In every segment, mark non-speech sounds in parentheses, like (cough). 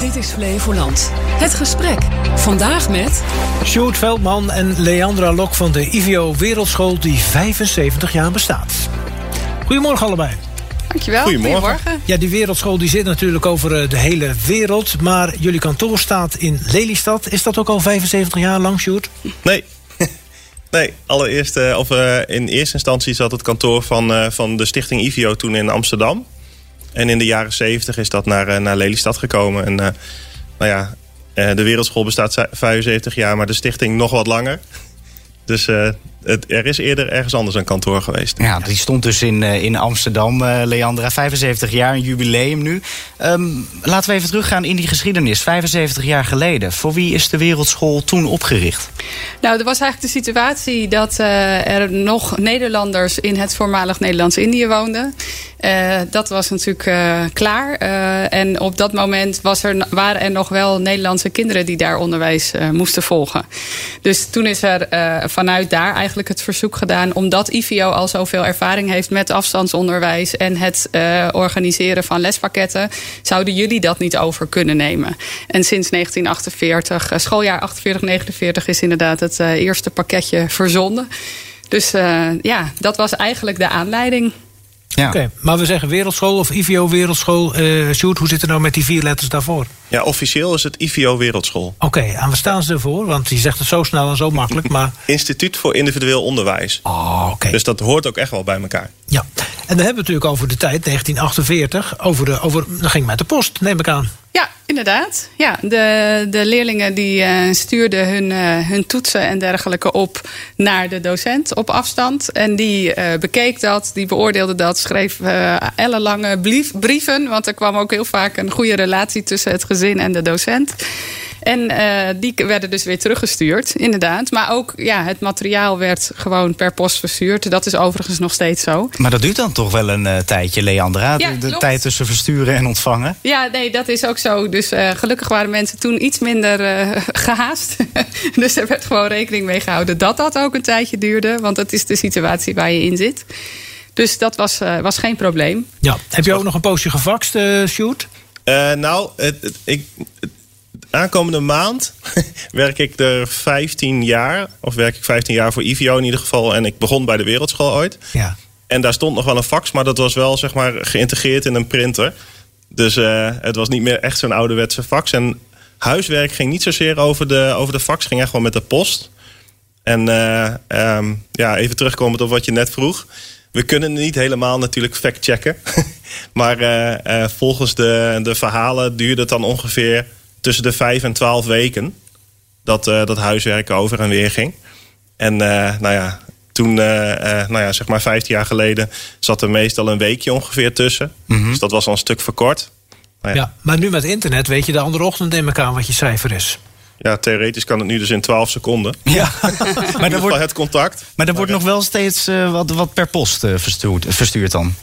Dit is Flevoland. Het gesprek. Vandaag met... Sjoerd Veldman en Leandra Lok van de IVO Wereldschool... die 75 jaar bestaat. Goedemorgen allebei. Dankjewel. Goedemorgen. Goedemorgen. Ja, die wereldschool die zit natuurlijk over eh, de hele wereld... maar jullie kantoor staat in Lelystad. Is dat ook al 75 jaar lang, Sjoerd? Nee. (laughs) Nee, allereerst, eh, of, eh, in eerste instantie zat het kantoor van, eh, van de stichting IVO toen in Amsterdam. En in de jaren 70 is dat naar, eh, naar Lelystad gekomen. En eh, nou ja, eh, de wereldschool bestaat zi- 75 jaar, maar de stichting nog wat langer. Dus het, er is eerder ergens anders een kantoor geweest. Ja, die stond dus in, eh, in Amsterdam, eh, Leandra. 75 jaar, een jubileum nu. Ehm, laten we even teruggaan in die geschiedenis. 75 jaar geleden. Voor wie is de Wereldschool toen opgericht? Nou, er was eigenlijk de situatie dat eh, er nog Nederlanders in het voormalig Nederlands-Indië woonden. Eh, dat was natuurlijk eh, klaar. Eh, en op dat moment was er, waren er nog wel Nederlandse kinderen die daar onderwijs eh, moesten volgen. Dus toen is er eh, vanuit daar eigenlijk het verzoek gedaan, omdat IVO al zoveel ervaring heeft met afstandsonderwijs en het eh, organiseren van lespakketten, zouden jullie dat niet over kunnen nemen. En sinds 1948, eh, schooljaar 48-49, is inderdaad het eh, eerste pakketje verzonden. Dus ja, dat was eigenlijk de aanleiding. Ja. Oké, maar we zeggen wereldschool of IVO Wereldschool. Eh Sjoerd, hoe zit het nou met die vier letters daarvoor? Ja, officieel is het IVO Wereldschool. Oké, en waar staan ze ervoor? Want die zegt het zo snel en zo makkelijk, maar... (laughs) Instituut voor Individueel Onderwijs. Oh, oké. Dus dat hoort ook echt wel bij elkaar. Ja, en dan hebben we het natuurlijk over de tijd 1948. Over de, over, dat ging met de post, neem ik aan. Ja, inderdaad. Ja, de, de leerlingen die eh, stuurden hun, eh, hun toetsen en dergelijke op naar de docent op afstand. En die eh, bekeek dat, die beoordeelde dat, schreef ellenlange brieven. Want er kwam ook heel vaak een goede relatie tussen het gezin en de docent. En eh, die werden dus weer teruggestuurd, inderdaad. Maar ook ja, het materiaal werd gewoon per post verstuurd. Dat is overigens nog steeds zo. Maar dat duurt dan toch wel een eh, tijdje, Leandra? Ja, de tijd tussen versturen en ontvangen? Ja, nee, dat is ook zo. Dus eh, gelukkig waren mensen toen iets minder eh, (laughs) gehaast. (laughs) dus er werd gewoon rekening mee gehouden dat dat ook een tijdje duurde. Want dat is de situatie waar je in zit. Dus dat was, eh, was geen probleem. Ja. Heb je ook nog een poosje gefaxt, Sjoerd? Eh, nou, het, het- ik, het- aankomende maand (laughs) werk ik er 15 jaar. Of werk ik 15 jaar voor IVO in ieder geval. En ik begon bij de Wereldschool ooit. Ja. En daar stond nog wel een fax, maar dat was wel zeg maar geïntegreerd in een printer. Dus eh, het was niet meer echt zo'n ouderwetse fax. En huiswerk ging niet zozeer over de, over de fax, ging echt wel met de post. En eh, ehm, ja, even terugkomend op wat je net vroeg. We kunnen niet helemaal natuurlijk fact-checken. (laughs) maar eh, volgens de, de verhalen duurde het dan ongeveer tussen de vijf en twaalf weken... dat, eh, dat huiswerk over en weer ging. En eh, nou ja, toen, eh, nou ja, zeg maar 15 jaar geleden... zat er meestal een weekje ongeveer tussen. Dus dat was al een stuk verkort. Nou ja, ja. Maar nu met internet weet je de andere ochtend ik aan wat je cijfer is. ja, theoretisch kan het nu dus in 12 seconden. (laughs) Ja. maar In geval wordt, het contact. maar er wordt nog wel steeds wat, wat per post verstuurd, verstuurd dan?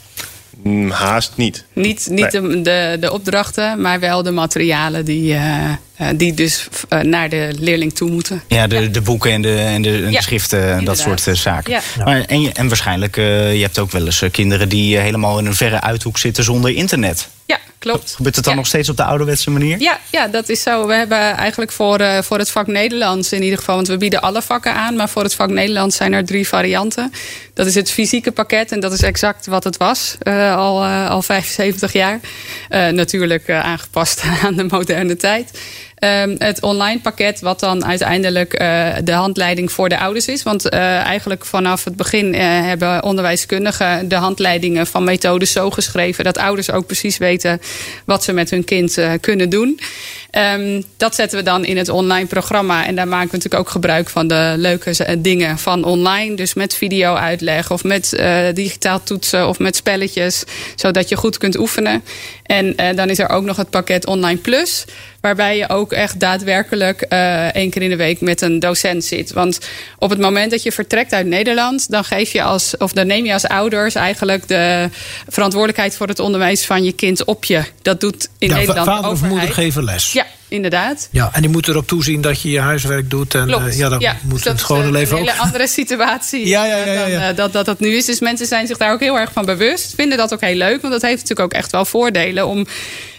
Mm, haast niet. Niet, niet Nee. de, de, de opdrachten, maar wel de materialen die, eh, eh, die dus eh, naar de leerling toe moeten. Ja, de, de boeken en de, en de, en de Ja, schriften en dat soort zaken. Ja. Maar, en, en waarschijnlijk, eh, je hebt ook wel eens kinderen die helemaal in een verre uithoek zitten zonder internet. Ja, klopt. Gebeurt het dan Ja. nog steeds op de ouderwetse manier? Ja, ja, dat is zo. We hebben eigenlijk voor, eh, voor het vak Nederlands in ieder geval, want we bieden alle vakken aan, maar voor het vak Nederlands zijn er drie varianten. Dat is het fysieke pakket en dat is exact wat het was, eh, al, eh, al 75 jaar. Natuurlijk aangepast (laughs) aan de moderne tijd. Ehm, het online pakket, wat dan uiteindelijk eh, de handleiding voor de ouders is. Want eh, eigenlijk vanaf het begin eh, hebben onderwijskundigen de handleidingen van methodes zo geschreven dat ouders ook precies weten wat ze met hun kind kunnen doen. Ehm, dat zetten we dan in het online programma. En daar maken we natuurlijk ook gebruik van de leuke z- dingen van online. Dus met video-uitleg of met eh, digitaal toetsen of met spelletjes. Zodat je goed kunt oefenen. En eh, dan is er ook nog het pakket Online Plus. Waarbij je ook echt daadwerkelijk eh, één keer in de week met een docent zit. Want op het moment dat je vertrekt uit Nederland, dan geef je als, of dan neem je als ouders eigenlijk de verantwoordelijkheid voor het onderwijs van je kind op je. Dat doet in Ja, Nederland de vader of moeder geven les. Ja, inderdaad. Ja, en die moet erop toezien dat je je huiswerk doet. En Klopt. uh, ja, dat ja, moet dus het is gewone een leven ook. hele andere (laughs) situatie Ja, ja, ja, ja, dan eh, dat, dat dat nu is. Dus mensen zijn zich daar ook heel erg van bewust. Vinden dat ook heel leuk, want dat heeft natuurlijk ook echt wel voordelen... om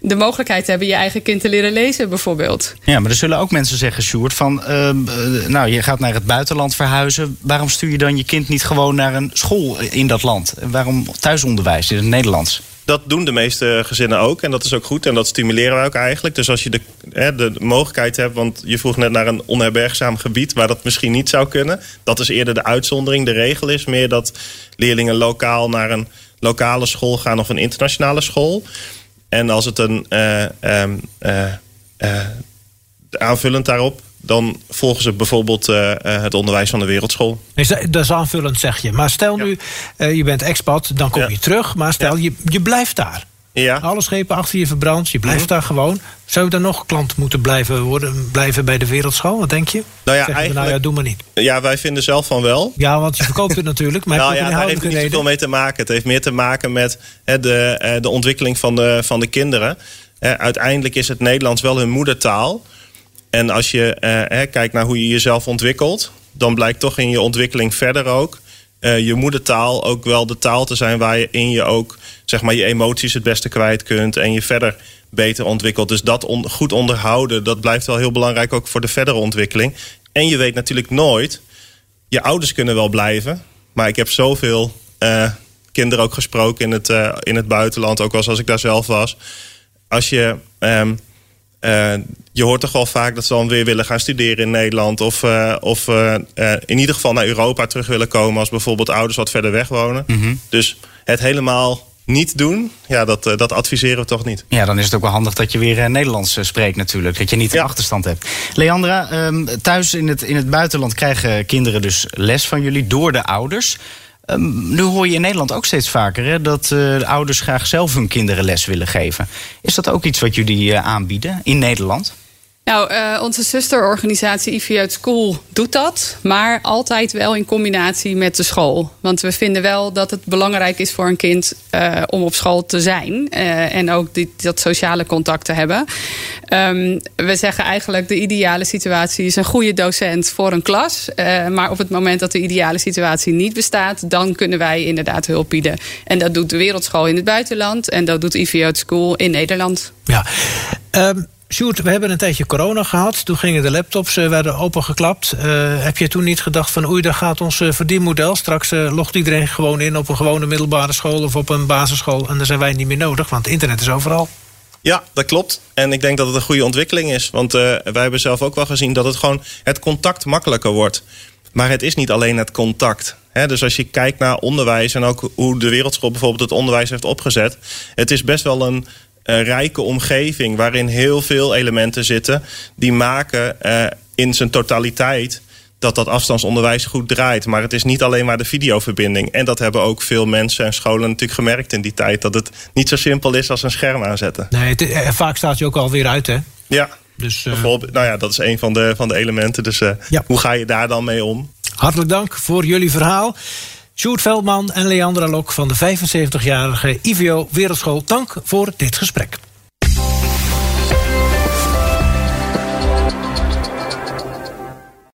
de mogelijkheid te hebben je eigen kind te leren lezen bijvoorbeeld. Ja, maar er zullen ook mensen zeggen, Sjoerd, van... ehm, eh, nou, je gaat naar het buitenland verhuizen. Waarom stuur je dan je kind niet gewoon naar een school in dat land? Waarom thuisonderwijs in het Nederlands? Dat doen de meeste gezinnen ook. En dat is ook goed. En dat stimuleren wij ook eigenlijk. Dus als je de, hè, de mogelijkheid hebt. Want je vroeg net naar een onherbergzaam gebied. waar dat misschien niet zou kunnen. Dat is eerder de uitzondering. De regel is meer dat leerlingen lokaal naar een lokale school gaan. of een internationale school. En als het een. eh, ehm, eh, eh, aanvullend daarop. Dan volgen ze bijvoorbeeld eh, eh, het onderwijs van de wereldschool. Dat- dat is aanvullend, zeg je. Maar stel nu, eh, je bent expat, dan kom Ja. je terug. Maar stel, je, je blijft daar. Ja. Alle schepen achter je verbrand, je blijft Mhm. daar gewoon. Zou je dan nog klant moeten blijven, worden, blijven bij de wereldschool? Wat denk je? Nou ja, Zeg je, nou eigenlijk- ja, doe maar niet. ja, wij vinden zelf van wel. Ja, want je verkoopt het (laughs) natuurlijk. Maar nou ja, daar heeft het niet reden? mee te maken. Het heeft meer te maken met de, de ontwikkeling van de, van de kinderen. Uiteindelijk is het Nederlands wel hun moedertaal. En als je eh, kijkt naar hoe je jezelf ontwikkelt... dan blijkt toch in je ontwikkeling verder ook... eh, je moedertaal ook wel de taal te zijn waarin je ook zeg maar, je emoties het beste kwijt kunt... en je verder beter ontwikkelt. Dus dat goed onderhouden, dat blijft wel heel belangrijk... ook voor de verdere ontwikkeling. En je weet natuurlijk nooit je ouders kunnen wel blijven. Maar ik heb zoveel eh, kinderen ook gesproken in het, in het buitenland. Ook wel als ik daar zelf was. Als je... ehm, eh, je hoort toch wel vaak dat ze dan weer willen gaan studeren in Nederland. Of, eh, of eh, eh, in ieder geval naar Europa terug willen komen. Als bijvoorbeeld ouders wat verder weg wonen. Dus het helemaal niet doen, ja, dat, eh, dat adviseren we toch niet. Ja, dan is het ook wel handig dat je weer eh, Nederlands eh, spreekt natuurlijk. Dat je niet een Ja. achterstand hebt. Leandra, ehm, thuis in het, in het buitenland krijgen kinderen dus les van jullie door de ouders. Ehm, nu hoor je in Nederland ook steeds vaker hè, dat eh, de ouders graag zelf hun kinderen les willen geven. Is dat ook iets wat jullie eh, aanbieden in Nederland? Nou, eh, onze zusterorganisatie IVU School doet dat. Maar altijd wel in combinatie met de school. Want we vinden wel dat het belangrijk is voor een kind eh, om op school te zijn. eh, en ook dat sociale contact te hebben. Ehm, we zeggen eigenlijk de ideale situatie is een goede docent voor een klas. Maar op het moment dat de ideale situatie niet bestaat... dan kunnen wij inderdaad hulp bieden. En dat doet de Wereldschool in het buitenland. En dat doet IVU School in Nederland. Ja. Ehm Sjoerd, we hebben een tijdje corona gehad. Toen gingen de laptops eh, werden opengeklapt. Eh, heb je toen niet gedacht van oei, daar gaat ons eh, verdienmodel. Straks logt iedereen gewoon in op een gewone middelbare school of op een basisschool. En dan zijn wij niet meer nodig, want internet is overal. Ja, dat klopt. En ik denk dat het een goede ontwikkeling is. Want wij hebben zelf ook wel gezien dat het gewoon het contact makkelijker wordt. Maar het is niet alleen het contact. Dus als je kijkt naar onderwijs en ook hoe de wereldschool bijvoorbeeld het onderwijs heeft opgezet. Het is best wel een eh, rijke omgeving waarin heel veel elementen zitten die maken eh, in zijn totaliteit dat dat afstandsonderwijs goed draait. Maar het is niet alleen maar de videoverbinding. En dat hebben ook veel mensen en scholen natuurlijk gemerkt in die tijd. Dat het niet zo simpel is als een scherm aanzetten. Nee, het, eh, vaak staat je ook alweer uit, hè? Ja, Dus bijvoorbeeld, nou ja, dat is een van de, van de elementen. Dus Ja. hoe ga je daar dan mee om? hartelijk dank voor jullie verhaal. Sjoerd Veldman en Leandra Lok van de 75-jarige IVO Wereldschool. Dank voor dit gesprek.